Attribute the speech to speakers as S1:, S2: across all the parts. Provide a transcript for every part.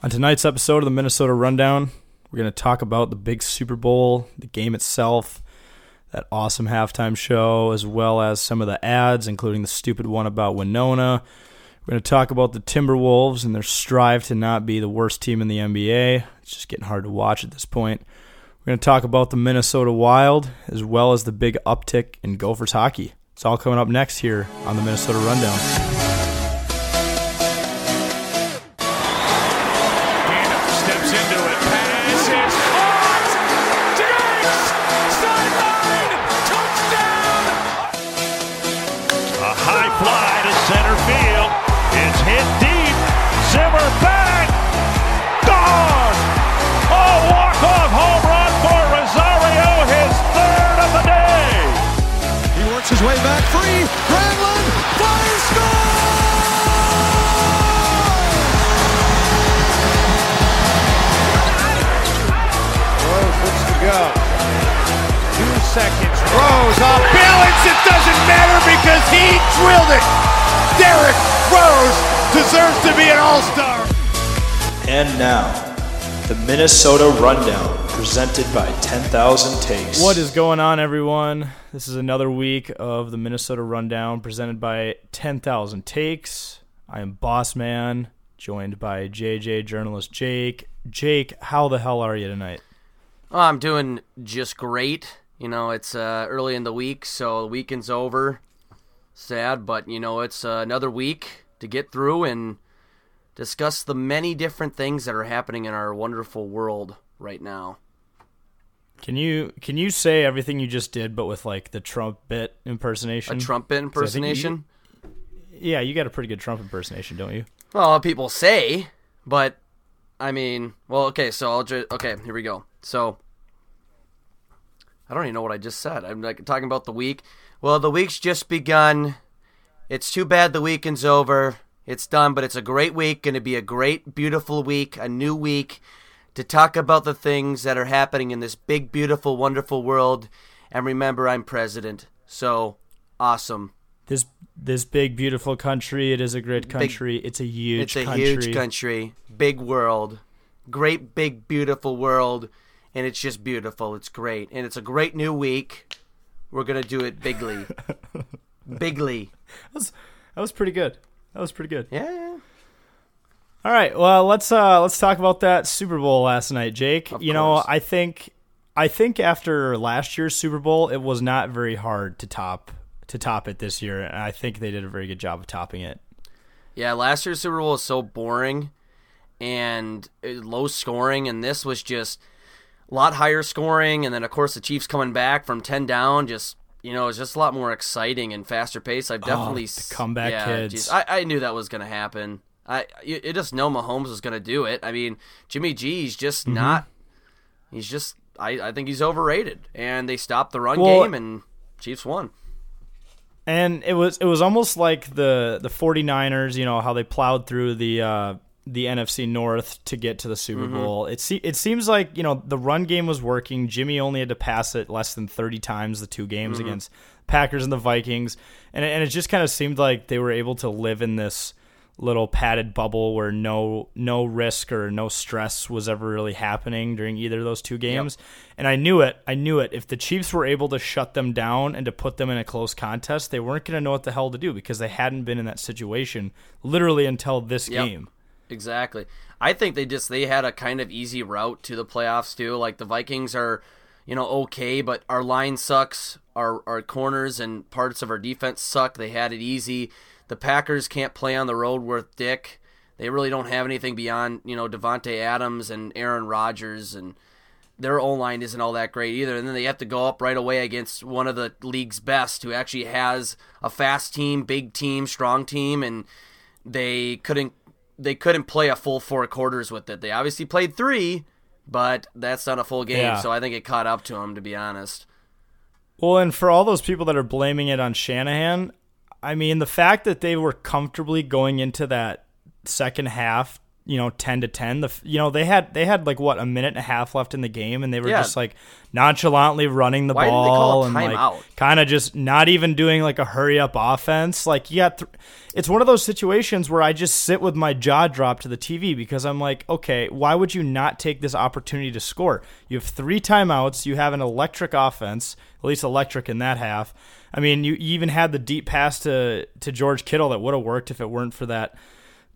S1: On tonight's episode of the Minnesota Rundown, we're going to talk about the big Super Bowl, the game itself, that awesome halftime show, as well as some of the ads, including the stupid one about Winona. We're going to talk about the Timberwolves and their strive to not be the worst team in the NBA. It's just getting hard to watch at this point. We're going to talk about the Minnesota Wild, as well as the big uptick in Gophers hockey. It's all coming up next here on the Minnesota Rundown.
S2: Seconds. Rose off balance. It doesn't matter because he drilled it. Derrick Rose deserves to be an all-star.
S3: And now, the Minnesota Rundown presented by 10,000 Takes.
S1: What is going on, everyone? This is another week of the Minnesota Rundown presented by 10,000 Takes. I am Boss Man, joined by JJ journalist Jake. Jake, how the hell are you tonight?
S4: Oh, I'm doing just great. You know, it's uh, early in the week, so the weekend's over. Sad, but you know, it's uh, another week to get through and discuss the many different things that are happening in our wonderful world right now.
S1: Can you can you say everything you just did, but with like the trumpet impersonation?
S4: A trumpet impersonation?
S1: You, yeah, you got a pretty good Trump impersonation, don't you?
S4: Well, people say, but I mean, well, okay, so I'll just okay. Here we go. So I don't even know what I just said. I'm like talking about the week. Well, the week's just begun. It's too bad the weekend's over. It's done, but it's a great week. Going to be a great, beautiful week, a new week to talk about the things that are happening in this big, beautiful, wonderful world. And remember, I'm president. So awesome.
S1: This this big, beautiful country. It is a great country.
S4: Big,
S1: it's a huge.
S4: It's a
S1: country.
S4: huge country. Big world. Great, big, beautiful world. And it's just beautiful. It's great. And it's a great new week. We're gonna do it bigly. bigly.
S1: That was, that was pretty good. That was pretty good.
S4: Yeah.
S1: All right, well let's uh let's talk about that Super Bowl last night, Jake.
S4: Of
S1: you
S4: course.
S1: know, I think I think after last year's Super Bowl, it was not very hard to top to top it this year, and I think they did a very good job of topping it.
S4: Yeah, last year's Super Bowl was so boring and low scoring, and this was just a lot higher scoring. And then, of course, the Chiefs coming back from ten down, just you know, it's just a lot more exciting and faster pace. I've definitely
S1: oh, the comeback
S4: yeah,
S1: kids.
S4: Geez, I, I knew that was going to happen. I you, you just know Mahomes was going to do it. I mean, Jimmy G's just
S1: mm-hmm.
S4: not. He's just. I, I think he's overrated, and they stopped the run
S1: well,
S4: game, and Chiefs won.
S1: And it was it was almost like the the 49ers, you know, how they plowed through the uh, the NFC North to get to the Super
S4: Mm-hmm.
S1: Bowl. It se- it seems like you know the run game was working. Jimmy only had to pass it less than 30 times the two games
S4: Mm-hmm.
S1: against Packers and the Vikings, and and it just kind of seemed like they were able to live in this little padded bubble where no no risk or no stress was ever really happening during either of those two games. And I knew it. I knew it. If the Chiefs were able to shut them down and to put them in a close contest, they weren't going to know what the hell to do because they hadn't been in that situation literally until this
S4: Yep.
S1: game.
S4: Exactly. I think they just they had a kind of easy route to the playoffs too. Like the Vikings are, you know, okay, but our line sucks. Our our corners and parts of our defense suck. They had it easy. The Packers can't play on the road worth dick. They really don't have anything beyond, you know, Davante Adams and Aaron Rodgers and their O line isn't all that great either. And then they have to go up right away against one of the league's best who actually has a fast team, big team, strong team, and they couldn't they couldn't play a full four quarters with it. They obviously played three, but that's not a full game.
S1: Yeah.
S4: So I think it caught up to them, to be honest.
S1: Well, and for all those people that are blaming it on Shanahan, I mean, the fact that they were comfortably going into that second half, you know, ten to ten. The you know they had they had like what a minute and a half left in the game, and they were
S4: Yeah.
S1: just like nonchalantly running the
S4: Why
S1: ball and like kind of just not even doing like a hurry up offense. Like you got, th- it's one of those situations where I just sit with my jaw dropped to the TV because I'm like, okay, why would you not take this opportunity to score? You have three timeouts. You have an electric offense, at least electric in that half. I mean, you you even had the deep pass to to George Kittle that would have worked if it weren't for that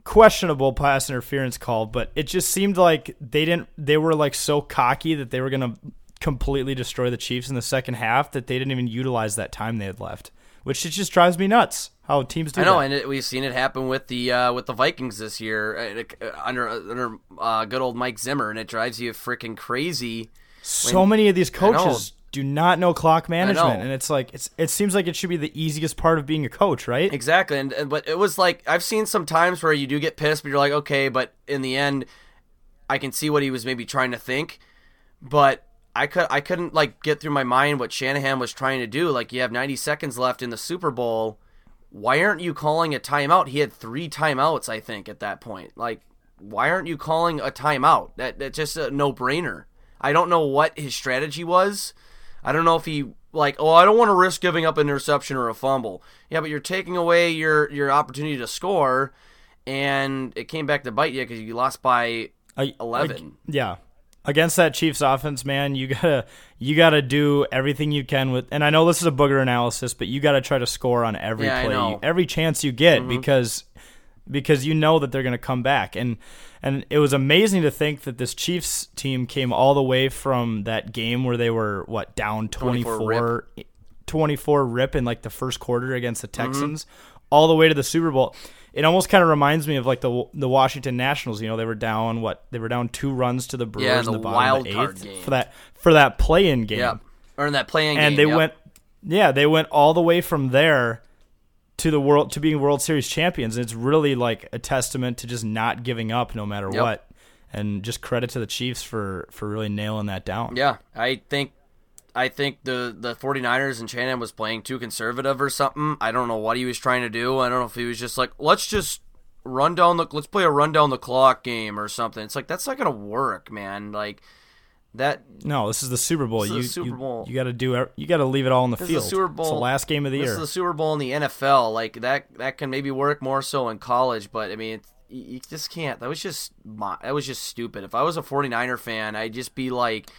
S1: questionable pass interference call, but it just seemed like they didn't they were like so cocky that they were going to completely destroy the Chiefs in the second half that they didn't even utilize that time they had left, which it just drives me nuts how teams do
S4: I know,
S1: that.
S4: and it, we've seen it happen with the uh, with the Vikings this year uh, uh, under under uh, good old Mike Zimmer, and it drives you freaking crazy.
S1: so many of these coaches do not know clock management
S4: know.
S1: and it's like it's it seems like it should be the easiest part of being a coach, right?
S4: Exactly, and, and but it was like I've seen some times where you do get pissed, but you're like, okay, but in the end, I can see what he was maybe trying to think, but I could I couldn't like get through my mind what Shanahan was trying to do. Like you have 90 seconds left in the Super Bowl, why aren't you calling a timeout? He had three timeouts, I think, at that point. Like, why aren't you calling a timeout? That that's just a no brainer. I don't know what his strategy was. I don't know if he like, oh, I don't want to risk giving up an interception or a fumble. Yeah, but you're taking away your your opportunity to score, and it came back to bite you because you lost by
S1: I-
S4: 11.
S1: I- yeah. Against that Chiefs offense, man, you gotta you gotta do everything you can with. And I know this is a booger analysis, but you gotta try to score on every
S4: Yeah,
S1: play, every chance you get, mm-hmm. because because you know that they're gonna come back. And and it was amazing to think that this Chiefs team came all the way from that game where they were what down
S4: 24
S1: 24, 24 rip in like the first quarter against the
S4: Mm-hmm.
S1: Texans, all the way to the Super Bowl. It almost kind of reminds me of like the the Washington Nationals. You know, they were down what they were down two runs to the Brewers
S4: Yeah,
S1: in
S4: the
S1: the bottom
S4: wild
S1: of the
S4: card
S1: eighth
S4: game.
S1: for that for that play in game.
S4: Yeah, or in that playing
S1: and
S4: game.
S1: And they
S4: yep.
S1: went, yeah, they went all the way from there to the world to being World Series champions. And it's really like a testament to just not giving up no matter
S4: Yep.
S1: what. And just credit to the Chiefs for for really nailing that down.
S4: Yeah, I think I think the the 49ers and Shanahan was playing too conservative or something. I don't know what he was trying to do. I don't know if he was just like, let's just run down the let's play a run down the clock game or something. It's like that's not going to work, man. Like that
S1: No, this is the Super Bowl.
S4: This is
S1: you
S4: the Super
S1: you,
S4: Bowl.
S1: you got to do you got to leave it all in the
S4: This
S1: field.
S4: is the Super Bowl.
S1: It's the last game of the
S4: this
S1: year.
S4: is the Super Bowl in the NFL. Like that that can maybe work more so in college, but I mean you you just can't. That was just that was just stupid. If I was a 49er fan, I'd just be like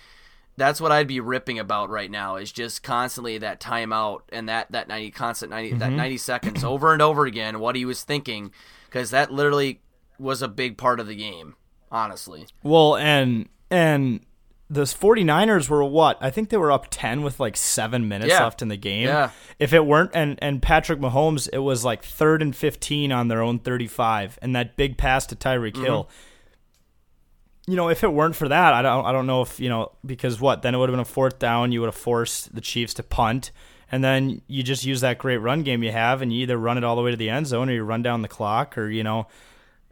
S4: that's what I'd be ripping about right now is just constantly that timeout and that that 90 constant 90
S1: Mm-hmm.
S4: that 90 seconds over and over again what he was thinking cuz that literally was a big part of the game, honestly.
S1: Well, and and the 49ers were what? I think they were up 10 with like 7 minutes
S4: Yeah.
S1: left in the game.
S4: Yeah.
S1: If it weren't and and Patrick Mahomes, it was like 3rd and 15 on their own 35 and that big pass to Tyreek
S4: Mm-hmm.
S1: Hill. You know, if it weren't for that, I don't I don't know if, you know, because what? Then it would have been a fourth down, you would have forced the Chiefs to punt. And then you just use that great run game you have, and you either run it all the way to the end zone, or you run down the clock, or you know,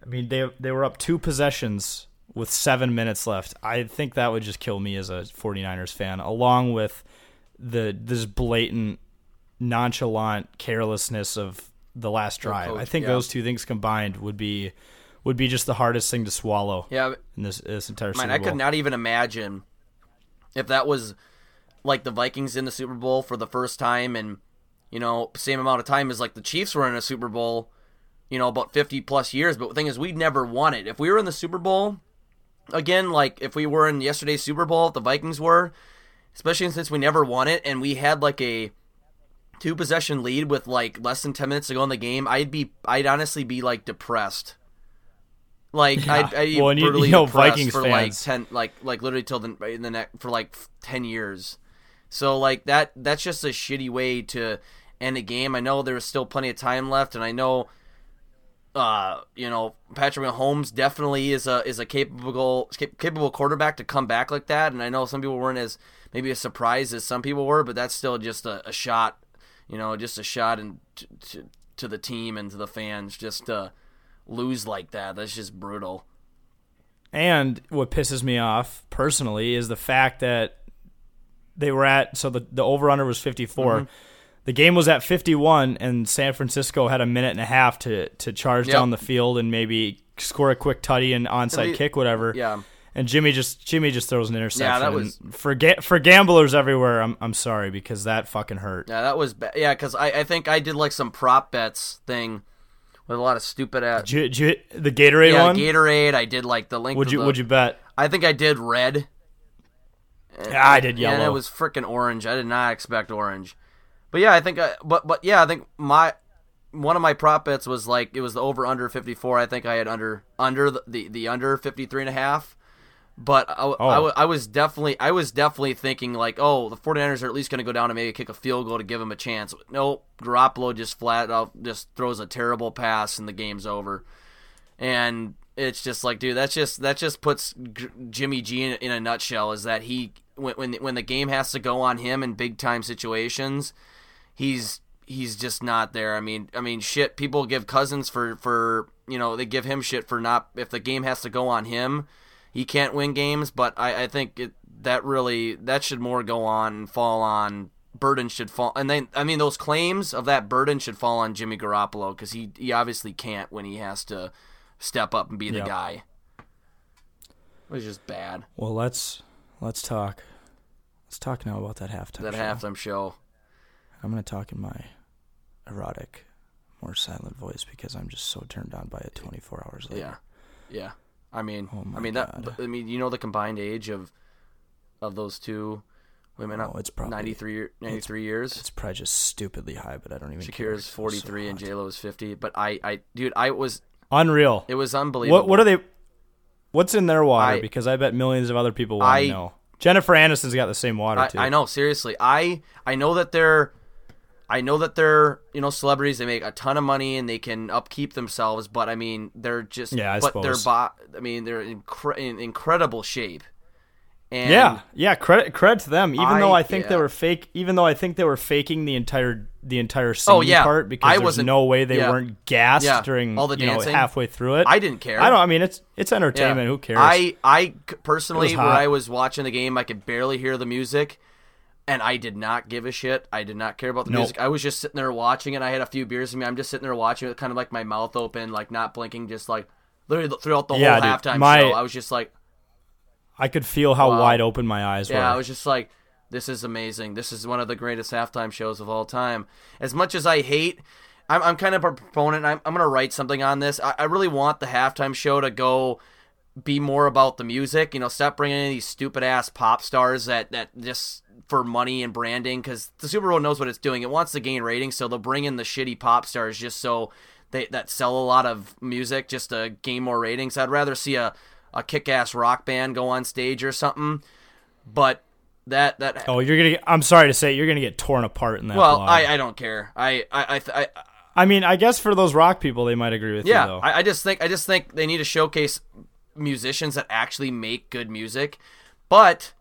S1: I mean, they they were up two possessions with seven minutes left. I think that would just kill me as a 49ers fan, along with the this blatant, nonchalant carelessness of the last drive.
S4: coach,
S1: I think
S4: yeah.
S1: those two things combined would be would be just the hardest thing to swallow
S4: Yeah,
S1: in this this entire
S4: Man, I could not even imagine if that was like the Vikings in the Super Bowl for the first time and you know, same amount of time as like the Chiefs were in a Super Bowl, you know, about 50 plus years, but the thing is we never won it. If we were in the Super Bowl again like if we were in yesterday's Super Bowl, if the Vikings were, especially since we never won it and we had like a two possession lead with like less than 10 minutes to go in the game, I'd be I'd honestly be like depressed. Like
S1: Yeah.
S4: I'd, I'd be
S1: Well,
S4: brutally
S1: you know,
S4: depressed
S1: Vikings
S4: for like ten, like like literally till the in the next for like ten years. So like that that's just a shitty way to end a game. I know there was still plenty of time left, and I know, uh, you know, Patrick Mahomes definitely is a is a capable capable quarterback to come back like that. And I know some people weren't as maybe as surprised as some people were, but that's still just a, a shot, you know, just a shot and to, the team and to the fans just to lose like that. That's just brutal.
S1: And what pisses me off personally is the fact that they were at so the the over under was 54. The game was at 51 and San Francisco had a minute and a half to to charge
S4: Yep.
S1: down the field and maybe score a quick tutty and onside
S4: And the-
S1: kick whatever.
S4: Yeah.
S1: And Jimmy just Jimmy just throws an interception.
S4: Yeah, that was-
S1: for ga- for gamblers everywhere. I'm I'm sorry because that fucking hurt.
S4: Yeah, that was ba- yeah, because I, I think I did like some prop bets thing with a lot of stupid ass.
S1: Did you- did you- the Gatorade
S4: Yeah,
S1: one.
S4: Gatorade. I did like the link.
S1: would you
S4: the-
S1: would you bet?
S4: I think I did red.
S1: Yeah, I did yellow.
S4: And it was freaking orange. I did not expect orange. But yeah, I think I but but yeah, I think my one of my prop bets was like it was the over under 54. I think I had under under the the, the under 53 and a half. But I, I,
S1: Oh.
S4: I was definitely I was definitely thinking like, oh, the 49ers are at least going to go down and maybe kick a field goal to give them a chance. Nope, Garoppolo just flat out just throws a terrible pass and the game's over. And it's just like, dude, that's just that just puts G- Jimmy G in, in a nutshell. Is that he when when when the game has to go on him in big time situations, he's he's just not there. I mean, I mean, shit. People give Cousins for for you know they give him shit for not if the game has to go on him, he can't win games. But I I think it, that really that should more go on and fall on. Burden should fall, and then I mean those claims of that burden should fall on Jimmy Garoppolo because he he obviously can't when he has to step up and be the
S1: Yep.
S4: guy. It was just bad.
S1: Well, let's let's talk. Let's talk now about that halftime.
S4: That
S1: show.
S4: halftime show.
S1: I'm gonna talk in my erotic, more silent voice because I'm just so turned on by it. 24 hours later.
S4: Yeah, yeah. I mean,
S1: Oh my
S4: I mean that. I mean, you know the combined age of of those two women.
S1: Oh, it's probably-
S4: 93, year- 93 years.
S1: It's probably just stupidly high, but I don't even. care.
S4: Shakira's
S1: It's so
S4: forty three and
S1: hot.
S4: J Lo is fifty. But I, I, dude, I was.
S1: Unreal.
S4: It was unbelievable.
S1: What what are they? What's in their water?
S4: I-
S1: because I bet millions of other people want
S4: I-
S1: to know. Jennifer Aniston's got the same water
S4: I,
S1: too.
S4: I know, seriously. I I know that they're I know that they're, you know, celebrities, they make a ton of money and they can upkeep themselves, but I mean, they're just
S1: Yeah, I
S4: but they're bo- I mean, they're in, cre- in incredible shape. And
S1: Yeah, yeah. Credit credit to them. Even though
S4: I-
S1: I think they were fake. Even though I think they were faking the entire the entire oh, singing
S4: Oh, yeah.
S1: part because
S4: I
S1: there's no way they
S4: yeah.
S1: weren't gassed
S4: Yeah.
S1: during
S4: All the
S1: you know
S4: dancing.
S1: halfway through it.
S4: I didn't care.
S1: I don't. I mean, it's it's
S4: Yeah.
S1: entertainment. Who cares?
S4: I I personally, when. I was watching the game, I could barely hear the music, and I did not give a shit. I did not care about the
S1: Nope.
S4: music. I was just sitting there watching it. I had a few beers in me. I'm just sitting there watching it, kind of like my mouth open, like not blinking, just like literally throughout the
S1: Yeah,
S4: whole
S1: dude.
S4: halftime
S1: My-
S4: show. I was just like,
S1: I could feel how
S4: Wow.
S1: wide open my eyes were.
S4: yeah, I was just like, this is amazing. This is one of the greatest halftime shows of all time. As much as I hate, I'm, I'm kind of a proponent. I'm, I'm going to write something on this. I, I really want the halftime show to go be more about the music. You know, stop bringing in these stupid ass pop stars that, that just for money and branding because the Super Bowl knows what it's doing. It wants to gain ratings, so they'll bring in the shitty pop stars just so they that sell a lot of music just to gain more ratings. I'd rather see a, a kick ass rock band go on stage or something. But that that
S1: oh, you're gonna. Get, I'm sorry to say, you're gonna get torn apart in that.
S4: well,
S1: blog.
S4: I, I don't care. I I I, I
S1: I mean, I guess for those rock people, they might agree with
S4: yeah.
S1: you though.
S4: I, I just think I just think they need to showcase musicians that actually make good music. But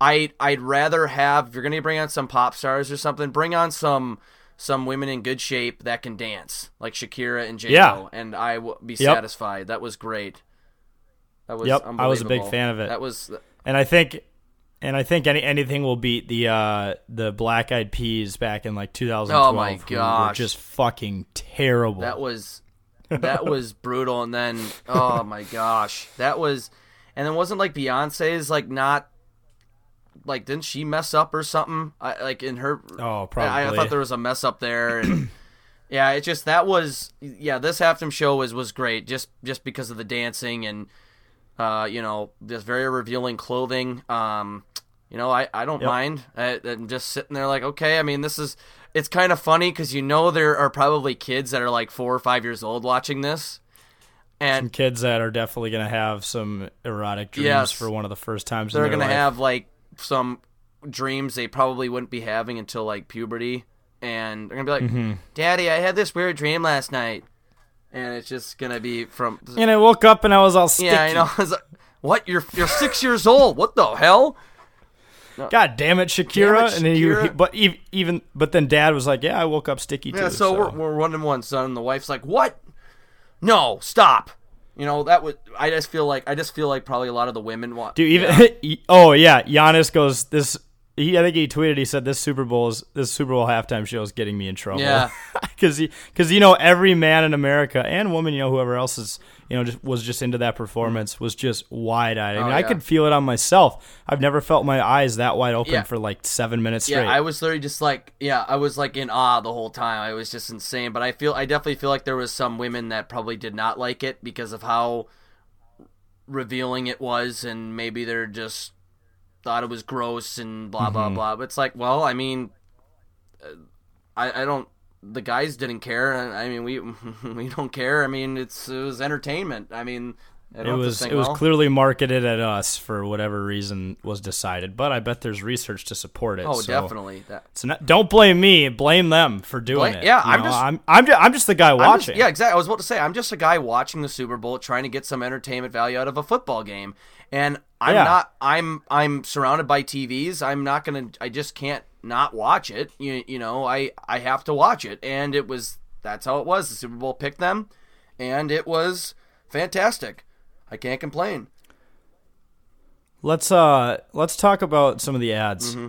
S4: I I'd rather have if you're gonna bring on some pop stars or something, bring on some some women in good shape that can dance like Shakira and J Lo,
S1: Yeah.
S4: and I will be
S1: Yep.
S4: satisfied. That was great. That was
S1: Yep, I was a big fan of it.
S4: That was
S1: and I think, and I think any anything will beat the uh the Black Eyed Peas back in like 2012.
S4: Oh my gosh.
S1: just fucking terrible.
S4: That was that was brutal. And then oh my gosh, that was, and then wasn't like Beyonce's like not like didn't she mess up or something? I, like in her.
S1: Oh,
S4: I, I thought there was a mess up there. And, yeah, it just that was yeah. This halftime show was was great just just because of the dancing and uh you know just very revealing clothing. Um, you know I I don't
S1: Yep.
S4: mind. I, I'm just sitting there like okay. I mean this is it's kind of funny because you know there are probably kids that are like four or five years old watching this. And
S1: some kids that are definitely gonna have some erotic dreams
S4: Yes.
S1: for one of the first times
S4: they're gonna have like some dreams they probably wouldn't be having until like puberty, and they're gonna be like,
S1: Mm-hmm.
S4: "Daddy, I had this weird dream last night," and it's just gonna be from
S1: And I woke up and I was all sticky.
S4: yeah, I know. Like, what? You're you're six years old. What the hell?
S1: God damn it, Shakira!
S4: Damn it,
S1: and then you,
S4: Shakira.
S1: but even, but then Dad was like, "Yeah, I woke up sticky too."
S4: Yeah, so, we're we're one and one son, and the wife's like, "What? No, stop." You know that would. I just feel like I just feel like probably a lot of the women want.
S1: Dude, even oh yeah, Giannis goes this he, I think he tweeted. He said, "This Super Bowl is this Super Bowl halftime show is getting me in trouble."
S4: Yeah.
S1: because because you know every man in America and woman, you know whoever else is you know just was just into that performance was just wide eyed. I oh, mean,
S4: Oh,
S1: I could feel it on myself. I've never felt my eyes that wide open
S4: Yeah.
S1: for like seven minutes straight. Yeah.
S4: I was literally just like, yeah, I was like in awe the whole time. I was just insane. But I feel, I definitely feel like there was some women that probably did not like it because of how revealing it was, and maybe they're just thought it was gross and blah
S1: Mm-hmm.
S4: blah blah. But it's like, well, I mean, uh, I I don't. The guys didn't care. I I mean, we we don't care. I mean, it's it was entertainment. I mean, I
S1: it was it was
S4: well,
S1: clearly marketed at us for whatever reason was decided, but I bet there's research to support it.
S4: Oh,
S1: so
S4: definitely. That,
S1: So not, don't blame me. Blame them for doing
S4: Blame-
S1: it.
S4: yeah,
S1: you
S4: I'm
S1: know?
S4: just-
S1: I'm I'm just, I'm just the guy watching.
S4: just- yeah, exactly. I was about to say I'm just a guy watching the Super Bowl, trying to get some entertainment value out of a football game, and I'm
S1: Yeah.
S4: not. I'm I'm surrounded by TVs. I'm not gonna. I just can't not watch it. You you know, I I have to watch it, and it was that's how it was. The Super Bowl picked them, and it was fantastic. I can't complain.
S1: Let's uh let's talk about some of the ads.
S4: Mm-hmm.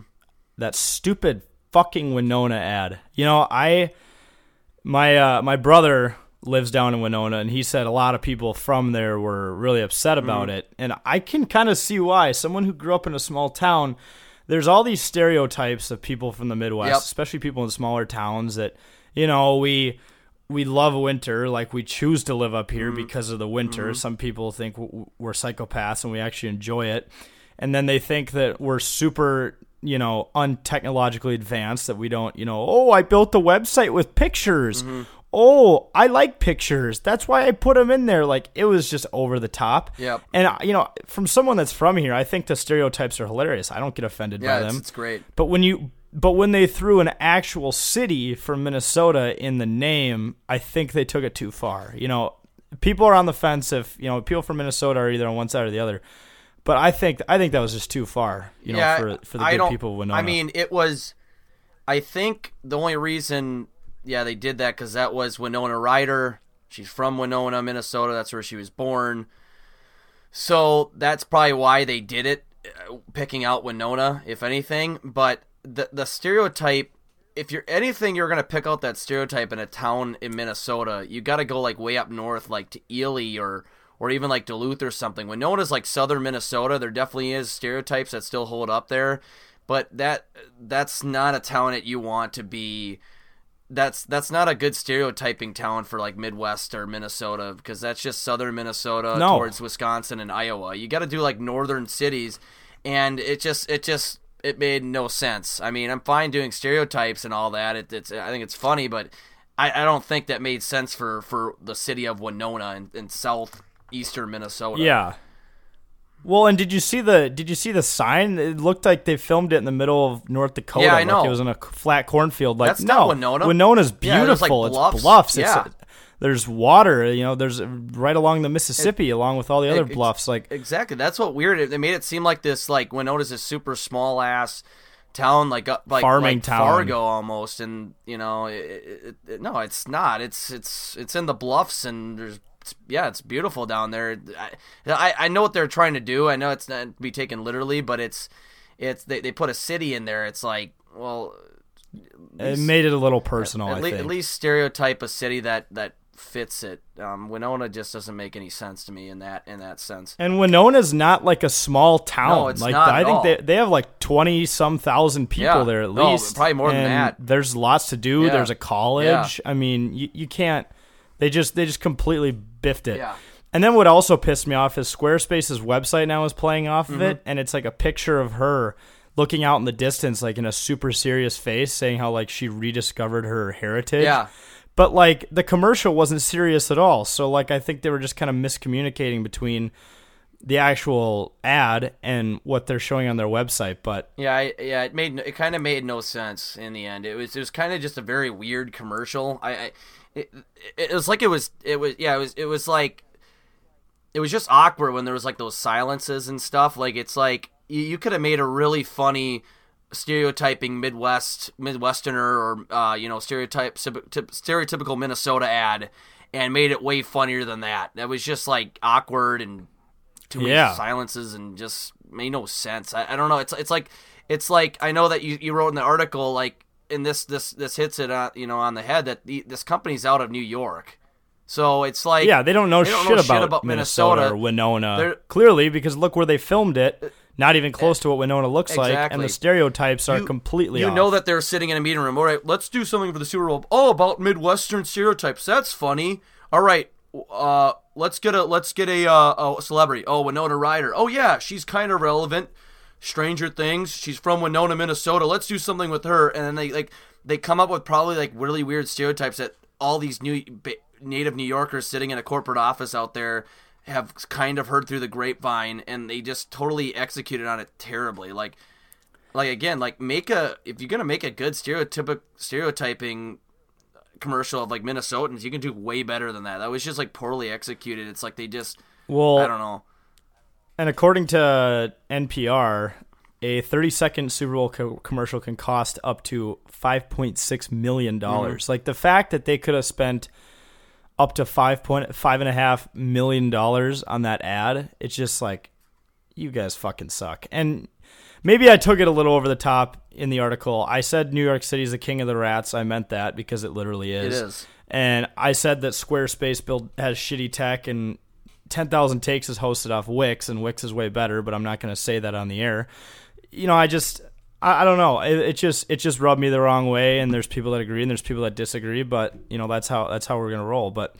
S1: That stupid fucking Winona ad. You know, I my uh my brother lives down in Winona and he said a lot of people from there were really upset about
S4: Mm-hmm.
S1: it. And I can kind of see why. Someone who grew up in a small town, there's all these stereotypes of people from the Midwest,
S4: Yep.
S1: especially people in smaller towns that you know, we we love winter, like we choose to live up here
S4: Mm-hmm.
S1: because of the winter. Some people think we're psychopaths and we actually enjoy it. And then they think that we're super, you know, untechnologically advanced, that we don't, you know, oh, I built a website with pictures.
S4: Mm-hmm.
S1: Oh, I like pictures. That's why I put them in there. Like it was just over the top.
S4: Yep.
S1: And, uh, you know, from someone that's from here, I think the stereotypes are hilarious. I don't get offended
S4: Yeah,
S1: by
S4: it's,
S1: them.
S4: it's great.
S1: But when you but when they threw an actual city from Minnesota in the name, I think they took it too far. You know, people are on the fence if, you know, people from Minnesota are either on one side or the other. But I think I think that was just too far, you know,
S4: yeah,
S1: for for the
S4: I
S1: good people of Winona.
S4: I mean, it was. I think the only reason, yeah, they did that because that was Winona Ryder. She's from Winona, Minnesota. That's where she was born. So that's probably why they did it, uh, picking out Winona, if anything. But the the stereotype, if you're anything, you're gonna pick out that stereotype in a town in Minnesota. You got to go like way up north, like to Ely or or even like Duluth or something. Winona's like southern Minnesota. There definitely is stereotypes that still hold up there, but that that's not a town that you want to be that's that's not a good stereotyping town for like Midwest or Minnesota because that's just southern Minnesota
S1: No.
S4: towards Wisconsin and Iowa. You got to do like northern cities, and it just it just it made no sense. I mean, I'm fine doing stereotypes and all that. It, it's I think it's funny, but I, I don't think that made sense for for the city of Winona in, in southeastern Minnesota.
S1: Yeah. Well, and did you see the did you see the sign? It looked like they filmed it in the middle of North Dakota.
S4: Yeah, I
S1: Like
S4: know.
S1: it was in a flat cornfield. Like
S4: That's
S1: no,
S4: not Winona.
S1: Winona's
S4: Yeah, like,
S1: beautiful.
S4: bluffs.
S1: It's bluffs.
S4: Yeah.
S1: It's there's water. You know, there's right along the Mississippi, along with all the other
S4: Ex-
S1: bluffs. Like
S4: Exactly. That's what weird. They made it seem like this, like Winona's a super small ass town, like up like
S1: Farming
S4: like
S1: town.
S4: Fargo almost, and you know, it, it, it, no, it's not. It's it's it's in the bluffs, and there's it's, yeah, it's beautiful down there. I, I know what they're trying to do. I know it's not to be taken literally, but it's it's they they put a city in there. It's like well,
S1: it made it a little personal.
S4: at,
S1: I
S4: le-
S1: think.
S4: at least stereotype a city that that fits it. Um, Winona just doesn't make any sense to me in that in that sense.
S1: And Winona's not like a small town.
S4: No, it's
S1: like
S4: not
S1: I
S4: at
S1: think
S4: all.
S1: they they have like twenty some thousand people
S4: Yeah.
S1: there at
S4: No,
S1: least.
S4: probably more than that.
S1: There's lots to do.
S4: Yeah.
S1: There's a college.
S4: Yeah.
S1: I mean, you, you can't. They just they just completely biffed it.
S4: Yeah.
S1: And then what also pissed me off is Squarespace's website now is playing off
S4: Mm-hmm.
S1: of it, and it's like a picture of her looking out in the distance, like in a super serious face, saying how like she rediscovered her heritage.
S4: Yeah.
S1: But like the commercial wasn't serious at all. So like I think they were just kind of miscommunicating between the actual ad and what they're showing on their website. But
S4: Yeah, I, yeah, it made it kind of made no sense in the end. It was it was kind of just a very weird commercial. I, I it, it was like it was it was yeah it was it was like it was just awkward when there was like those silences and stuff. Like it's like you, you could have made a really funny stereotyping Midwest Midwesterner or uh, you know stereotype stereotypical Minnesota ad and made it way funnier than that. That was just like awkward and too many
S1: Yeah.
S4: silences and just made no sense. I, I don't know. It's it's like it's like I know that you, you wrote in the article like and this this this hits it uh, you know on the head that the, this company's out of New York. So it's like
S1: yeah, they don't know,
S4: they don't
S1: shit,
S4: know shit
S1: about
S4: about
S1: Minnesota,
S4: Minnesota.
S1: or Winona.
S4: They're-
S1: Clearly, because look where they filmed it. Not even close to what Winona looks like, and the stereotypes are
S4: you-
S1: completely
S4: You
S1: off.
S4: know that they're sitting in a meeting room. All right, let's do something for the Super Bowl. Oh, about Midwestern stereotypes. That's funny. All right, uh, let's get a let's get a, uh, a celebrity. Oh, Winona Ryder. Oh yeah, she's kind of relevant. Stranger Things. She's from Winona, Minnesota. Let's do something with her. And then they like they come up with probably like really weird stereotypes that all these new native New Yorkers sitting in a corporate office out there have kind of heard through the grapevine, and they just totally executed on it terribly. Like like again, like make a if you're gonna make a good stereotypic stereotyping commercial of like Minnesotans, you can do way better than that. That was just like poorly executed. It's like they just
S1: well,
S4: I don't know.
S1: And according to NPR, a 30 second Super Bowl co- commercial can cost up to 5.6 million dollars.
S4: Mm-hmm.
S1: Like the fact that they could have spent up to five point five and a half million dollars on that ad, it's just like you guys fucking suck. And maybe I took it a little over the top in the article. I said New York City is the king of the rats. I meant that because it literally is.
S4: It is.
S1: And I said that Squarespace build has shitty tech and 10,000 takes is hosted off Wix and Wix is way better, but I'm not going to say that on the air. You know, I just I, I don't know. It, it just it just rubbed me the wrong way and there's people that agree and there's people that disagree, but you know, that's how that's how we're going to roll, but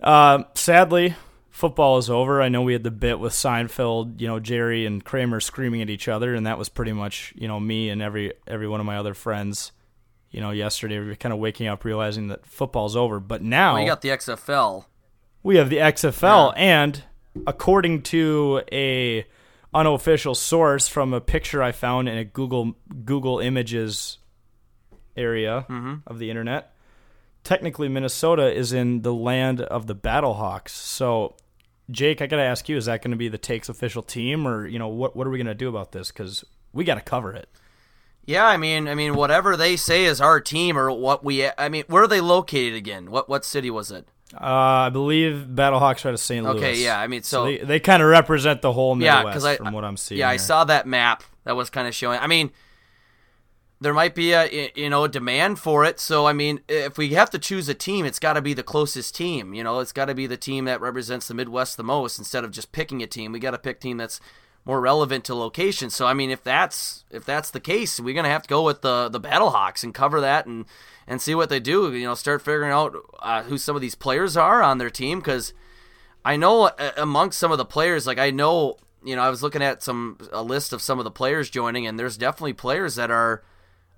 S1: uh, sadly, football is over. I know we had the bit with Seinfeld, you know, Jerry and Kramer screaming at each other, and that was pretty much, you know, me and every every one of my other friends. You know, yesterday we were kind of waking up realizing that football's over. But now
S4: Well, you got the XFL.
S1: We have the XFL, and according to a unofficial source from a picture I found in a Google Google Images area mm-hmm. of the internet, technically Minnesota is in the land of the Battlehawks. So, Jake, I got to ask you: Is that going to be the Takes official team, or you know, what what are we going to do about this? Because we got to cover it.
S4: Yeah, I mean, I mean, whatever they say is our team or what we. I mean, where are they located again? What what city was it?
S1: Uh, I believe Battlehawks are out of St. Louis.
S4: Okay, yeah, I mean, so-
S1: they, they kind of represent the whole
S4: Yeah,
S1: Midwest
S4: because I
S1: from what I'm seeing.
S4: Yeah, I saw that map that was kind of showing. I mean, there might be a you know a demand for it. So I mean, if we have to choose a team, it's got to be the closest team. You know, it's got to be the team that represents the Midwest the most. Instead of just picking a team, we got to pick a team that's more relevant to location. So I mean, if that's if that's the case, we're gonna have to go with the the Battlehawks and cover that and and see what they do. You know, start figuring out uh, who some of these players are on their team because. I know uh, amongst some of the players, like I know, you know, I was looking at some a list of some of the players joining, and there's definitely players that are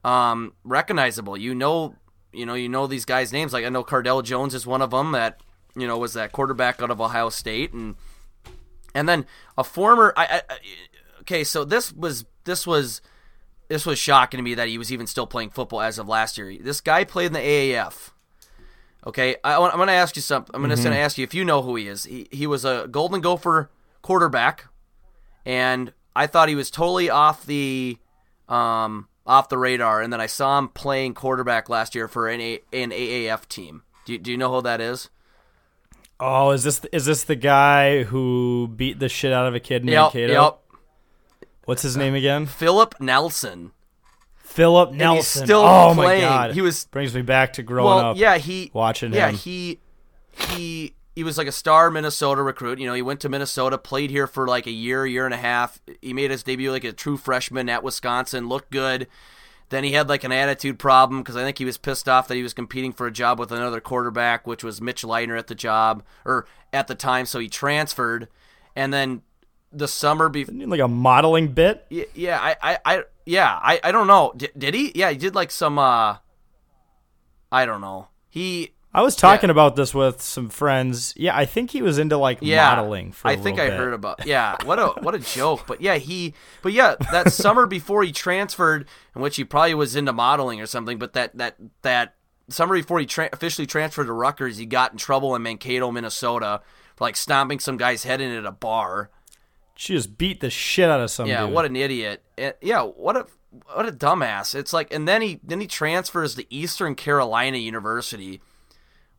S4: um, recognizable. You know, you know, you know these guys' names. Like I know Cardale Jones is one of them that you know was that quarterback out of Ohio State, and and then a former. I, I, I okay, so this was this was this was shocking to me that he was even still playing football as of last year. This guy played in the AAF. Okay, I, I'm going to ask you something. I'm going to ask you if you know who he is. He, he was a Golden Gopher quarterback, and I thought he was totally off the um, off the radar. And then I saw him playing quarterback last year for an, A, an AAF team. Do, you- do you know who that is?
S1: Oh, is this is this the guy who beat the shit out of a kid in
S4: Yep,
S1: Mankato?
S4: yep.
S1: What's his name again?
S4: Philip Nelson.
S1: Philip
S4: he's
S1: Nelson.
S4: still
S1: oh my god,
S4: He was-
S1: brings me back to growing
S4: well,
S1: up.
S4: yeah, he
S1: watching
S4: yeah,
S1: him.
S4: he he he was like a star Minnesota recruit. You know, he went to Minnesota, played here for like a year, year and a half. He made his debut like a true freshman at Wisconsin, looked good. Then he had like an attitude problem because I think he was pissed off that he was competing for a job with another quarterback, which was Mitch Leidner at the job or at the time. So he transferred, and then the summer before.
S1: like a modeling bit.
S4: Yeah, yeah, I, I, I yeah, I, I don't know. Did, did he? Yeah, he did like some. uh I don't know. He
S1: I was talking about this with some friends. Yeah, I think he was into like
S4: yeah,
S1: modeling. For I
S4: I think I heard about. Yeah, what a what a joke. But yeah, he. But yeah, that summer before he transferred, in which he probably was into modeling or something. But that that that summer before he tra- officially transferred to Rutgers, he got in trouble in Mankato, Minnesota, for like stomping some guy's head in at a bar.
S1: She just beat the shit out of some
S4: Yeah,
S1: dude.
S4: what an idiot. And, yeah, what a what a dumbass. It's like, and then he then he transfers to Eastern Carolina University,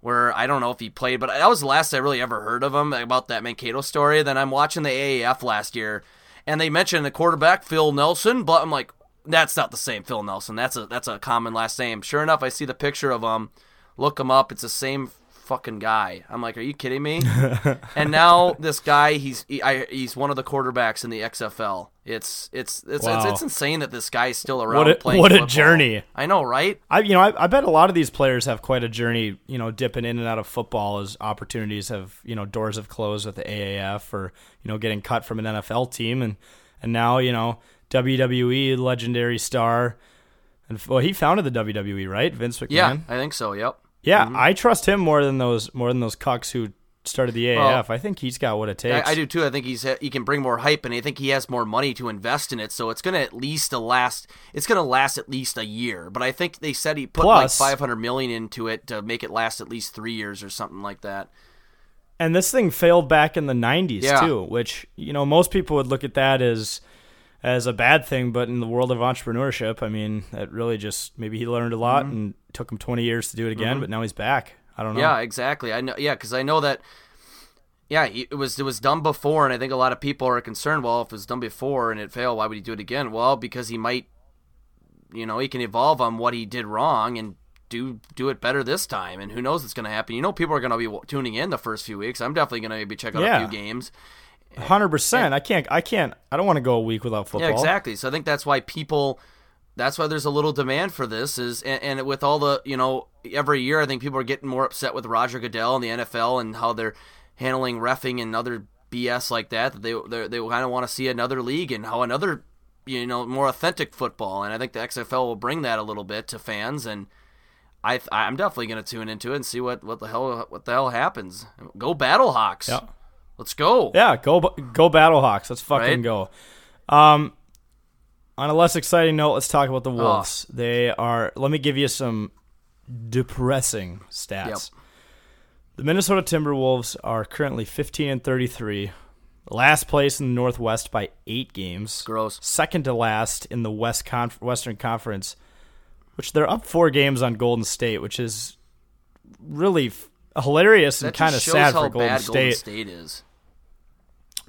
S4: where I don't know if he played, but that was the last I really ever heard of him about that Mankato story. Then I'm watching the AAF last year, and they mentioned the quarterback Phil Nelson, but I'm like, that's not the same Phil Nelson. That's a that's a common last name. Sure enough, I see the picture of him. Look him up. It's the same fucking guy. I'm like, are you kidding me? and now this guy, he's he, I, he's one of the quarterbacks in the XFL. It's it's it's,
S1: Wow.
S4: it's it's insane that this guy's still around
S1: What a-
S4: playing.
S1: what a journey.
S4: I know, right?
S1: I you know I, I bet a lot of these players have quite a journey. You know, dipping in and out of football as opportunities have you know doors have closed with the AAF or you know getting cut from an NFL team and and now you know WWE legendary star and well he founded the WWE right Vince McMahon
S4: Yeah, I think so. Yep.
S1: Yeah mm-hmm. I trust him more than those more than those cucks who started the AAF
S4: Well,
S1: I think he's got what it takes
S4: I do too. I think he's he can bring more hype, and I think he has more money to invest in it. So it's gonna at least last. It's gonna last at least a year. But I think they said he put
S1: Plus-
S4: like five hundred million into it to make it last at least three years or something like that.
S1: And this thing failed back in the 90s
S4: Yeah.
S1: too, which you know most people would look at that as as a bad thing, but in the world of entrepreneurship, I mean, that really just maybe he learned a lot
S4: Mm-hmm.
S1: and took him 20 years to do it again, but now he's back. I don't know.
S4: Yeah, exactly. I know. Yeah, because I know that. Yeah, it was it was done before, and I think a lot of people are concerned. Well, if it was done before and it failed, why would he do it again? Well, because he might, you know, he can evolve on what he did wrong and do do it better this time. And who knows what's going to happen? You know, people are going to be tuning in the first few weeks. I'm definitely going to be checking out
S1: Yeah.
S4: a few games.
S1: 100%. I can't I can't I don't want to go a week without football.
S4: Yeah, exactly. So I think that's why people. That's why there's a little demand for this. Is and, and with all the you know every year I think people are getting more upset with Roger Goodell and the NFL and how they're handling refing and other BS like that. That they they, they kind of want to see another league and how another you know more authentic football. And I think the XFL will bring that a little bit to fans. And I I'm definitely going to tune into it and see what what the hell what the hell happens. Go Battlehawks.
S1: Yeah.
S4: Let's go.
S1: Yeah, go go Battlehawks. Let's fucking
S4: Right?
S1: go. Um, on a less exciting note, let's talk about the Wolves. They are. Let me give you some depressing stats.
S4: Yep.
S1: The Minnesota Timberwolves are currently 15 and 33, last place in the Northwest by eight games.
S4: Gross.
S1: Second to last in the West Conf- Western Conference, which they're up four games on Golden State, which is really f- hilarious and kind of sad for Golden
S4: bad
S1: State.
S4: Golden State is.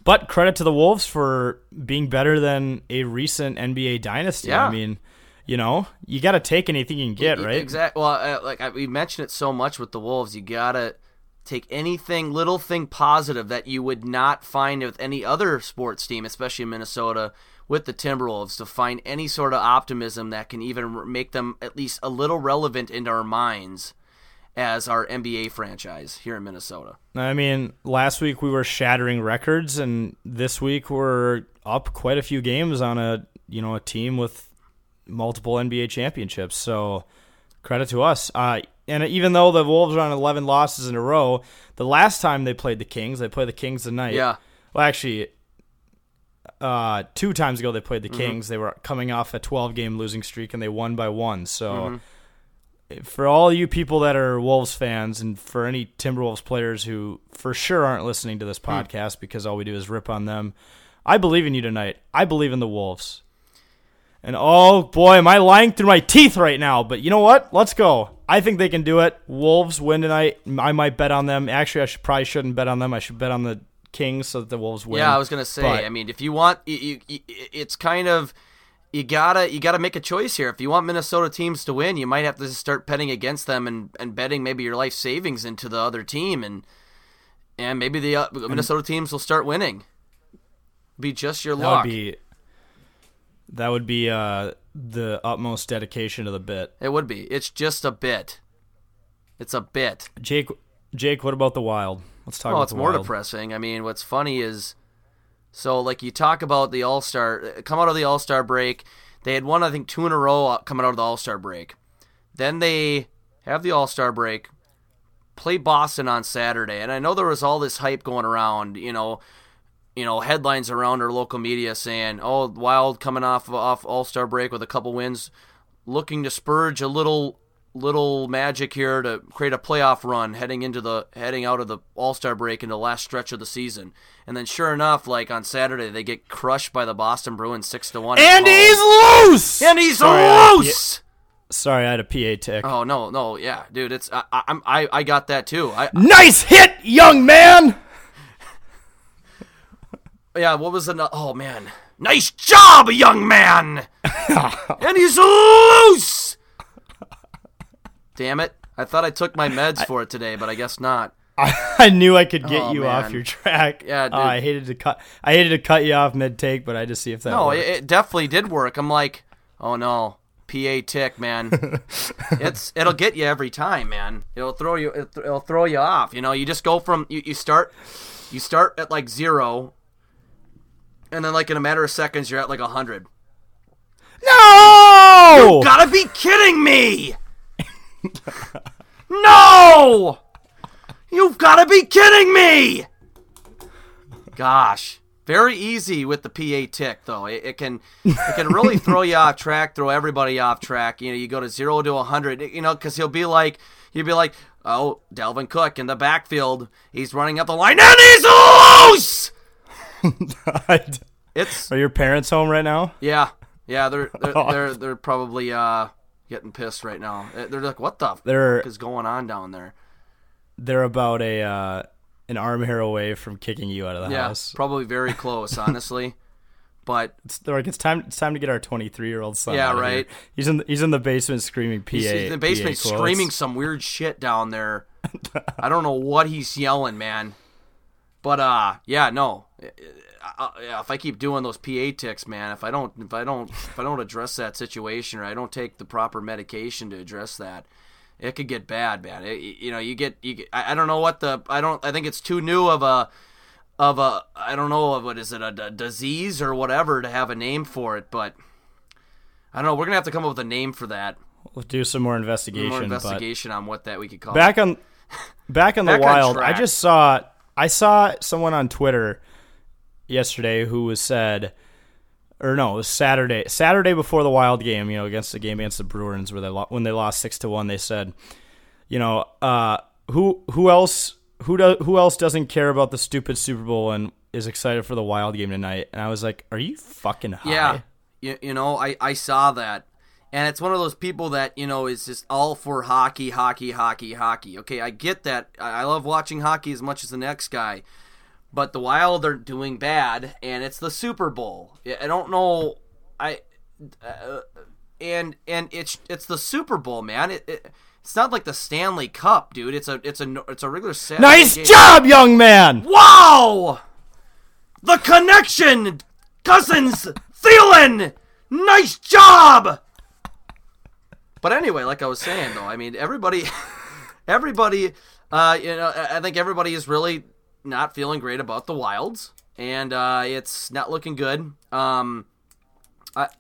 S1: But credit to the Wolves for being better than a recent NBA dynasty.
S4: Yeah.
S1: I mean, you know, you got to take anything you can get, right?
S4: Exactly. Well, uh, like I, we mentioned it so much with the Wolves, you gotta take anything, little thing positive that you would not find with any other sports team, especially in Minnesota with the Timberwolves, to find any sort of optimism that can even make them at least a little relevant into our minds as our NBA franchise here in Minnesota.
S1: I mean, last week we were shattering records, and this week we're up quite a few games on a you know a team with multiple NBA championships. So credit to us. Uh, and even though the Wolves are on 11 losses in a row, the last time they played the Kings, they played the Kings tonight.
S4: Yeah.
S1: Well, actually, uh, two times ago they played the
S4: Mm-hmm.
S1: Kings. They were coming off a 12 game losing streak and they won by one. So,
S4: Mm-hmm.
S1: For all you people that are Wolves fans and for any Timberwolves players who for sure aren't listening to this
S4: Hmm.
S1: podcast because all we do is rip on them, I believe in you tonight. I believe in the Wolves. And oh boy, am I lying through my teeth right now. But you know what? Let's go. I think they can do it. Wolves win tonight. I might bet on them. Actually, I should probably shouldn't bet on them. I should bet on the Kings so that the Wolves win.
S4: Yeah, I was gonna say.
S1: But-
S4: I mean, if you want, you, you, you, it's kind of you gotta you gotta make a choice here. If you want Minnesota teams to win, you might have to just start betting against them and, and betting maybe your life savings into the other team, and and maybe the uh, Minnesota teams will start winning. Be just your
S1: that
S4: luck.
S1: would be that would be uh, the utmost dedication to the bit.
S4: It would be. It's just a bit. It's a bit.
S1: Jake, Jake, what about the Wild? Let's talk
S4: Oh,
S1: about
S4: it's more
S1: Wild.
S4: depressing. I mean, what's funny is, so like you talk about the All Star, come out of the All Star break, they had won I think two in a row uh, coming out of the All Star break. Then they have the All Star break, play Boston on Saturday, and I know there was all this hype going around. You know, you know headlines around our local media saying, "Oh, Wild coming off off All Star break with a couple wins, looking to spurge a little." Little magic here to create a playoff run heading into the heading out of the All-Star break in the last stretch of the season. And then sure enough, like on Saturday they get crushed by the Boston Bruins 6 to 1.
S1: And he's loose.
S4: and he's
S1: Sorry, I-
S4: loose.
S1: Sorry, I had a PA tick.
S4: Oh no, no, yeah, dude, it's I, I, I'm I, I got that too. I
S1: Nice hit, young man.
S4: yeah, what was the oh man, nice job, young man, and he's loose. Damn it! I thought I took my meds for it today, but I guess not.
S1: I, I knew I could get
S4: Oh,
S1: you off your track.
S4: Yeah,
S1: Oh,
S4: dude.
S1: I hated to cut. I hated to cut you off mid take, but I just see if that.
S4: No, it, it definitely did work. I'm like, oh no, PA tick, man. it's it'll get you every time, man. It'll throw you. It'll, it'll throw you off. You know, you just go from you, you start, you start at like zero, and then like in a matter of seconds you're at like a hundred.
S1: no.
S4: You Gotta be kidding me! No! You've gotta be kidding me! Gosh. Very easy with the PA tick though. It, it can it can really throw you off track, throw everybody off track. You know, you go to zero to hundred. You know, because he'll be like, he'll be like, oh, Dalvin Cook in the backfield, he's running up the line and he's loose. It's
S1: Are your parents home right now?
S4: yeah, yeah. They're they're
S1: Oh.
S4: they're, they're probably uh getting pissed right now. Uh, They're like, what the
S1: They're-
S4: fuck is going on down there?
S1: They're about a uh, an arm hair away from kicking you out of the
S4: Yeah,
S1: house.
S4: probably very close, honestly. But
S1: It's they're like it's time. It's time to get our 23 year old son.
S4: Yeah,
S1: out of here.
S4: right.
S1: He's in. The, he's in the basement screaming PA.
S4: he's in the basement screaming some weird shit down there. I don't know what he's yelling, man. But uh, yeah, no. Yeah, if I keep doing those PA ticks, man, if I don't, if I don't, if I don't address that situation or I don't take the proper medication to address that, it could get bad, man. It, you know, you get, you get. I, don't know what the. I don't. I think it's too new of a, of a. I don't know what is it a, a disease or whatever to have a name for it, but I don't know. We're gonna have to come up with a name for that.
S1: We'll do some more investigation.
S4: More investigation on what that we could call.
S1: back on back on the
S4: Back
S1: wild i just saw i saw someone on twitter yesterday who was said or no it was saturday saturday before the wild game you know against the game against the bruins where they lo- when they lost six to one they said you know uh who who else who do, who else doesn't care about the stupid super bowl and is excited for the wild game tonight and i was like are you fucking high
S4: Yeah, you, you know, I, I saw that. And it's one of those people that, you know, is just all for hockey, hockey, hockey, hockey. Okay, I get that. I I love watching hockey as much as the next guy. But the Wild are doing bad, and it's the Super Bowl. I I don't know. I. Uh, and and it's it's the Super Bowl, man. It, it it's not like the Stanley Cup, dude. It's a it's a it's a regular Saturday
S1: nice
S4: game.
S1: job young man
S4: Wow! The connection! Cousins! Thielen! Nice job! But anyway, like I was saying though, I mean everybody everybody uh you know I think everybody is really not feeling great about the wilds. And uh it's not looking good. Um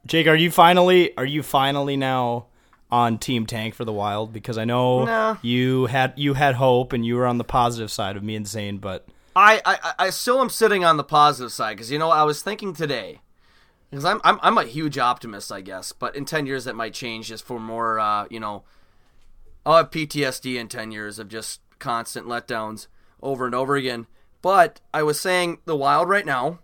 S1: Jake, are you finally are you finally now on Team Tank for the Wild? Because I know
S4: No.
S1: you had you had hope and you were on the positive side of me and Zane, but
S4: I, I, I still am sitting on the positive side because you know I was thinking today because I'm, I'm I'm a huge optimist I guess but in ten years that might change just for more uh, you know I'll have PTSD in ten years of just constant letdowns over and over again but I was saying the Wild right now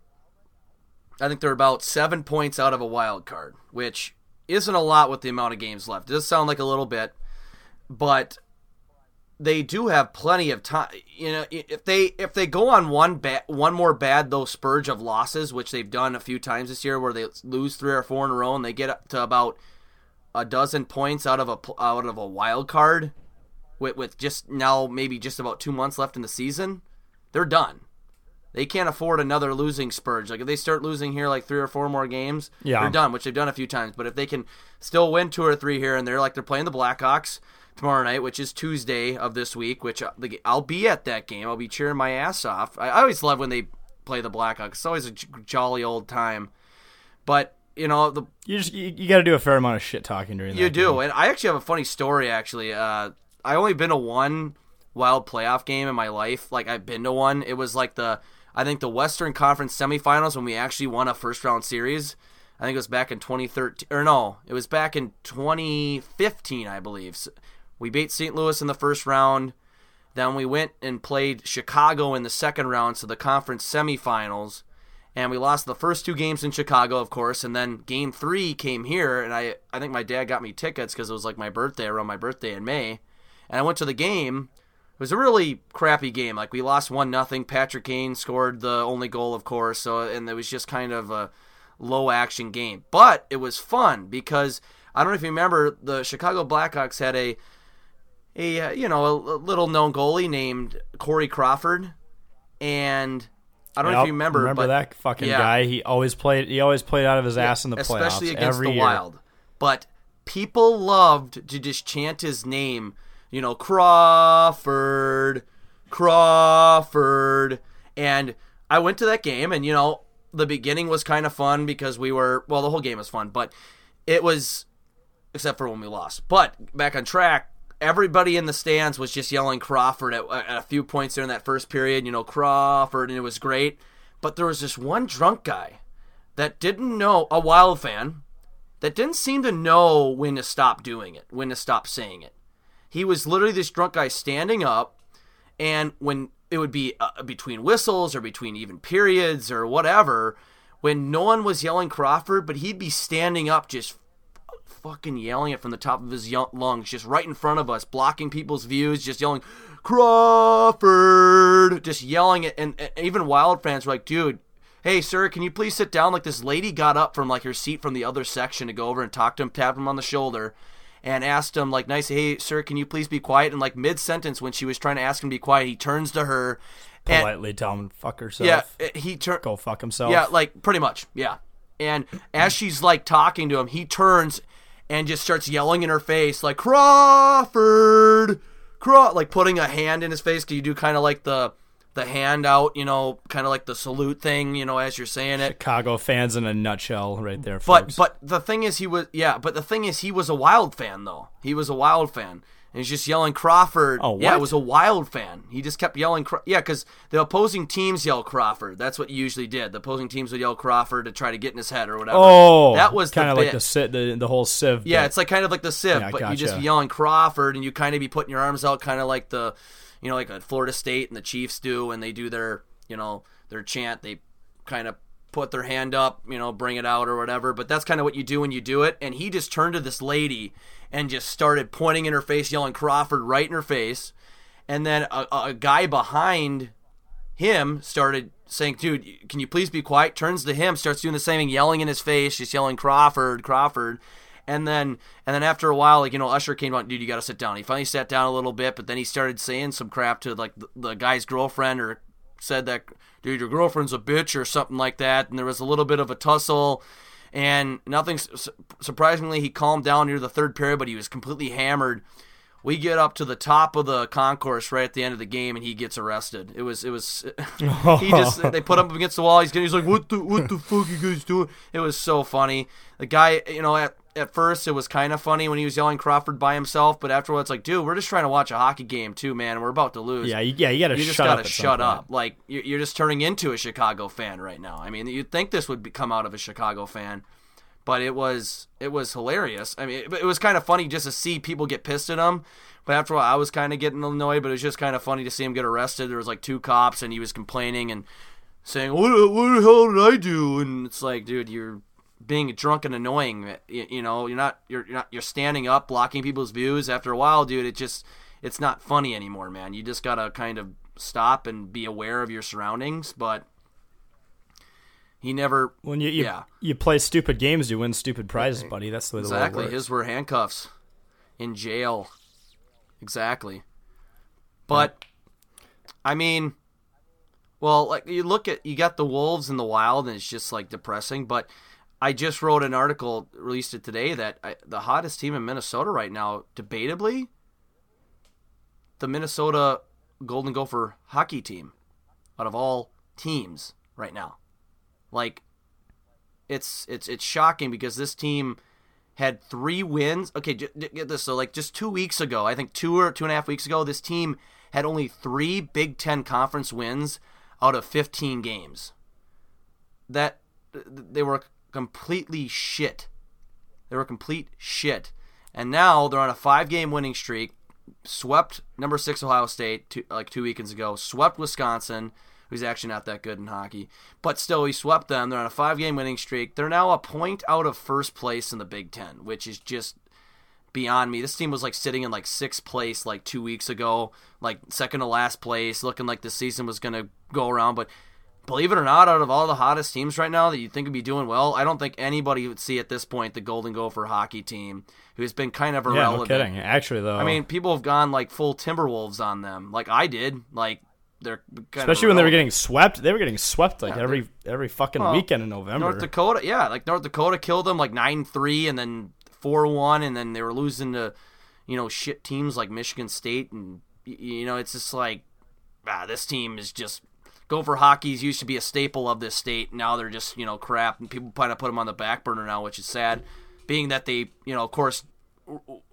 S4: I think they're about seven points out of a wild card which isn't a lot with the amount of games left it does sound like a little bit but they do have plenty of time. You know, if they if they go on one bad one more bad though spurge of losses, which they've done a few times this year, where they lose three or four in a row and they get up to about a dozen points out of a out of a wild card, with with just now maybe just about two months left in the season, they're done. They can't afford another losing spurge. Like if they start losing here like three or four more games,
S1: Yeah.
S4: they're done, which they've done a few times. But if they can still win two or three here and there, like they're playing the Blackhawks tomorrow night, which is Tuesday of this week, which uh, I'll be at that game. I'll be cheering my ass off. I always love when they play the Blackhawks. It's always a jolly old time. But you know the
S1: you just you, you got to do a fair amount of shit talking during that.
S4: you do,
S1: game.
S4: and I actually have a funny story. Actually, uh, I only been to one wild playoff game in my life. Like I've been to one. It was like the I think the Western Conference semifinals when we actually won a first round series. I think it was back in 2013, or no, it was back in 2015, I believe. S- We beat St. Louis in the first round. Then we went and played Chicago in the second round, so the conference semifinals. and we lost the first two games in Chicago, of course, and then game three came here, and I I think my dad got me tickets because it was like my birthday around my birthday in May, and I went to the game. It was a really crappy game. Like we lost one nothing. Patrick Kane scored the only goal, of course. So and it was just kind of a low action game, but it was fun because I don't know if you remember the Chicago Blackhawks had a a uh, you know a, little known goalie named Corey Crawford, and I don't know if you remember.
S1: Remember
S4: but,
S1: that fucking
S4: yeah.
S1: guy? He always played. He always played out of his ass in the playoffs,
S4: especially against
S1: every
S4: the
S1: year.
S4: Wild. But people loved to just chant his name. You know, Crawford, Crawford, and I went to that game, and you know, the beginning was kind of fun because we were well, the whole game was fun, but it was except for when we lost. But back on track, everybody in the stands was just yelling Crawford at, at a few points during that first period. You know, Crawford, and it was great. But there was this one drunk guy that didn't know a Wild fan that didn't seem to know when to stop doing it, when to stop saying it. He was literally this drunk guy standing up, and when it would be uh, between whistles or between even periods or whatever, when no one was yelling Crawford, but he'd be standing up just fucking yelling it from the top of his lungs, just right in front of us, blocking people's views, just yelling Crawford, just yelling it, and, and even Wild fans were like, dude. Hey sir, can you please sit down? Like this lady got up from like her seat from the other section to go over and talk to him, tap him on the shoulder, and asked him like nice, hey sir, can you please be quiet? And like mid sentence when she was trying to ask him to be quiet, he turns to her, and
S1: Politely tell him fuck herself.
S4: yeah, eh, he turned
S1: go fuck himself.
S4: yeah, like pretty much. Yeah. And as she's like talking to him, he turns and just starts yelling in her face like Crawford, Craw, like putting a hand in his face. Cause you do kind of like the the hand out, you know, kind of like the salute thing, you know, as you're saying it.
S1: Chicago fans in a nutshell, right there.
S4: But
S1: folks.
S4: but the thing is, he was yeah. But the thing is, he was a Wild fan though. He was a Wild fan. And he's just yelling Crawford.
S1: Oh,
S4: Yeah, it was a Wild fan. He just kept yelling. Yeah, because the opposing teams yell Crawford. That's what you usually did. The opposing teams would yell Crawford to try to get in his head or whatever.
S1: oh,
S4: that was
S1: kind of like the si- the the whole sieve.
S4: Yeah,
S1: bit.
S4: it's like kind of like the sieve,
S1: Yeah,
S4: but you just
S1: gotcha.
S4: be yelling Crawford, and you kind of be putting your arms out, kind of like the, you know, like a Florida State and the Chiefs do when they do their, you know, their chant. They kind of put their hand up, you know, bring it out or whatever. But that's kind of what you do when you do it. And he just turned to this lady and just started pointing in her face, yelling Crawford right in her face. And then a, a guy behind him started saying, "Dude, can you please be quiet?" Turns to him, starts doing the same thing, yelling in his face, just yelling Crawford, Crawford. And then, and then after a while, like you know, Usher came out, dude, you got to sit down. He finally sat down a little bit, but then he started saying some crap to like the, the guy's girlfriend, or said that, dude, your girlfriend's a bitch, or something like that. And there was a little bit of a tussle, and nothing. su- Surprisingly, he calmed down near the third period, but he was completely hammered. We get up to the top of the concourse right at the end of the game, and he gets arrested. It was, it was, he just they put him up against the wall. He's getting he's like, what the what the fuck you guys doing? It was so funny. The guy, you know, at at first it was kind of funny when he was yelling Crawford by himself, but afterwards, it's like, dude, we're just trying to watch a hockey game too, man. We're about to lose.
S1: yeah, you, yeah, you got to
S4: You just
S1: up.
S4: gotta
S1: some
S4: shut
S1: point.
S4: up. Like you're you're just turning into a Chicago fan right now. I mean, you'd think this would be, come out of a Chicago fan, but it was it was hilarious. I mean, it, it was kind of funny just to see people get pissed at him. But after a while, I was kind of getting annoyed. But it was just kind of funny to see him get arrested. There was like two cops, and he was complaining and saying, "What, what the hell did I do?" And it's like, dude, you're being drunk and annoying. You, you know, you're not you're, you're not you're standing up, blocking people's views. After a while, dude, it just it's not funny anymore, man. You just gotta kind of stop and be aware of your surroundings. But he never
S1: When you, you
S4: Yeah.
S1: you play stupid games, you win stupid prizes, buddy. That's the way
S4: exactly
S1: works.
S4: his were handcuffs in jail. Exactly. But I mean, well, like you look at you got the Wolves in the Wild, and it's just like depressing. But I just wrote an article, released it today, that I, the hottest team in Minnesota right now, debatably, the Minnesota Golden Gopher hockey team, out of all teams right now. Like, it's it's it's shocking because this team had three wins. Okay, j- j- get this. So, like, just two weeks ago, I think two or two and a half weeks ago, this team had only three Big Ten conference wins out of 15 games. That they were completely shit. They were complete shit. And now they're on a five game winning streak. Swept number six Ohio State two, like two weekends ago. Swept Wisconsin. who's actually not that good in hockey. But still, he swept them. They're on a five game winning streak. They're now a point out of first place in the Big Ten, which is just beyond me. This team was like sitting in like sixth place like two weeks ago, like second to last place, looking like the season was to go around. But believe it or not, out of all the hottest teams right now that you think would be doing well, I don't think anybody would see at this point the Golden Gopher hockey team, who's been kind of
S1: Yeah,
S4: irrelevant.
S1: no kidding. Actually, though,
S4: I mean, people have gone like full Timberwolves on them, like I did. Like they're kind
S1: especially when they were getting swept, they were getting swept like
S4: Yeah,
S1: every every fucking
S4: Well,
S1: weekend in November.
S4: North Dakota, yeah, like North Dakota killed them like nine three, and then four one, and then they were losing to, you know, shit teams like Michigan State, and you know, it's just like, ah, this team is just. Gopher hockey's used to be a staple of this state. Now they're just you know crap, and people kind of put them on the back burner now, which is sad. Being that they, you know, of course,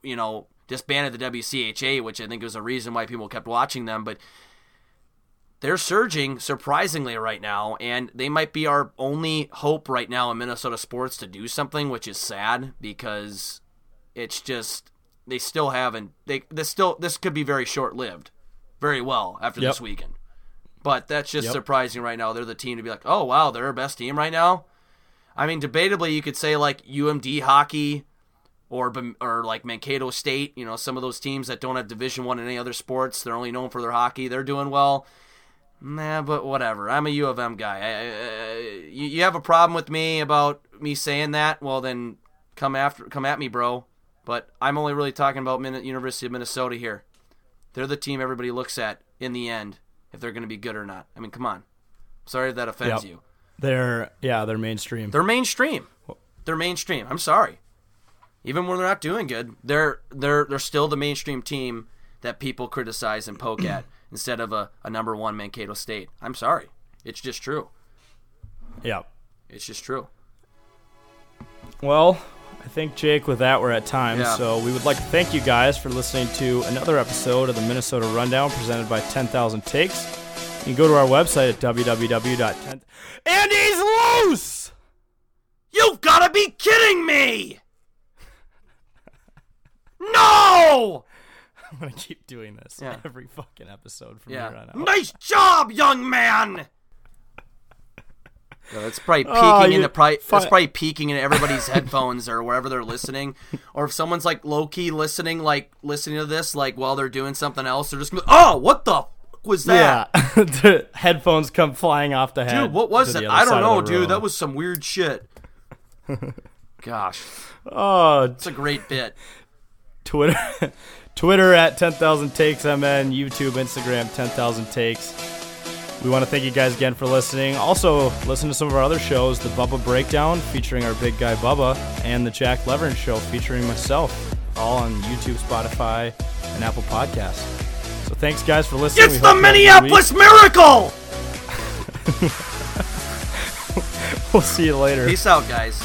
S4: you know, disbanded the WCHA, which I think was a reason why people kept watching them, but they're surging surprisingly right now, and they might be our only hope right now in Minnesota sports to do something, which is sad because it's just they still haven't. They this still this could be very short lived, very well after
S1: Yep.
S4: this weekend. But that's just
S1: Yep.
S4: surprising right now. They're the team to be like, oh wow, they're our best team right now. I mean, debatably, you could say like UMD hockey or or like Mankato State. You know, some of those teams that don't have Division One in any other sports, they're only known for their hockey. They're doing well. Nah, but whatever. I'm a U of M guy. I, I, you, you have a problem with me about me saying that? Well, then come after, come at me, bro. But I'm only really talking about Min- University of Minnesota here. They're the team everybody looks at in the end if they're going to be good or not. I mean, come on. Sorry if that offends
S1: Yep.
S4: you.
S1: they're yeah, they're mainstream.
S4: They're mainstream. They're mainstream. I'm sorry. Even when they're not doing good, they're they're they're still the mainstream team that people criticize and poke at instead of a, a number one Mankato State. I'm sorry. It's just true.
S1: yeah.
S4: It's just true.
S1: Well, I think Jake, with that we're at time.
S4: Yeah.
S1: So we would like to thank you guys for listening to another episode of the Minnesota Rundown presented by 10,000 Takes. You can go to our website at www.10. And he's loose.
S4: You've got to be kidding me! No!
S1: I'm gonna keep doing this
S4: Yeah.
S1: every fucking episode from here on out.
S4: Nice job, young man. That's probably ah, peeking
S1: Oh,
S4: in the pri-
S1: fi-
S4: that's probably peeking in everybody's headphones or wherever they're listening. Or if someone's like low key listening, like listening to this, like while they're doing something else, they're just gonna, oh, what the f- was that?
S1: Yeah, the headphones come flying off the head.
S4: Dude, what was it? I don't know, dude.
S1: room.
S4: That was some weird shit. Gosh,
S1: oh
S4: it's a great bit.
S1: Twitter, Twitter at 10,000 takes MN, YouTube, Instagram 10,000 takes. We want to thank you guys again for listening. Also, listen to some of our other shows, the Bubba Breakdown featuring our big guy Bubba, and the Jack Leveren Show featuring myself, all on YouTube, Spotify, and Apple Podcasts. So thanks guys for listening.
S4: It's
S1: We
S4: the
S1: hope you have a good
S4: Minneapolis Miracle.
S1: We'll see you later.
S4: Peace out, guys.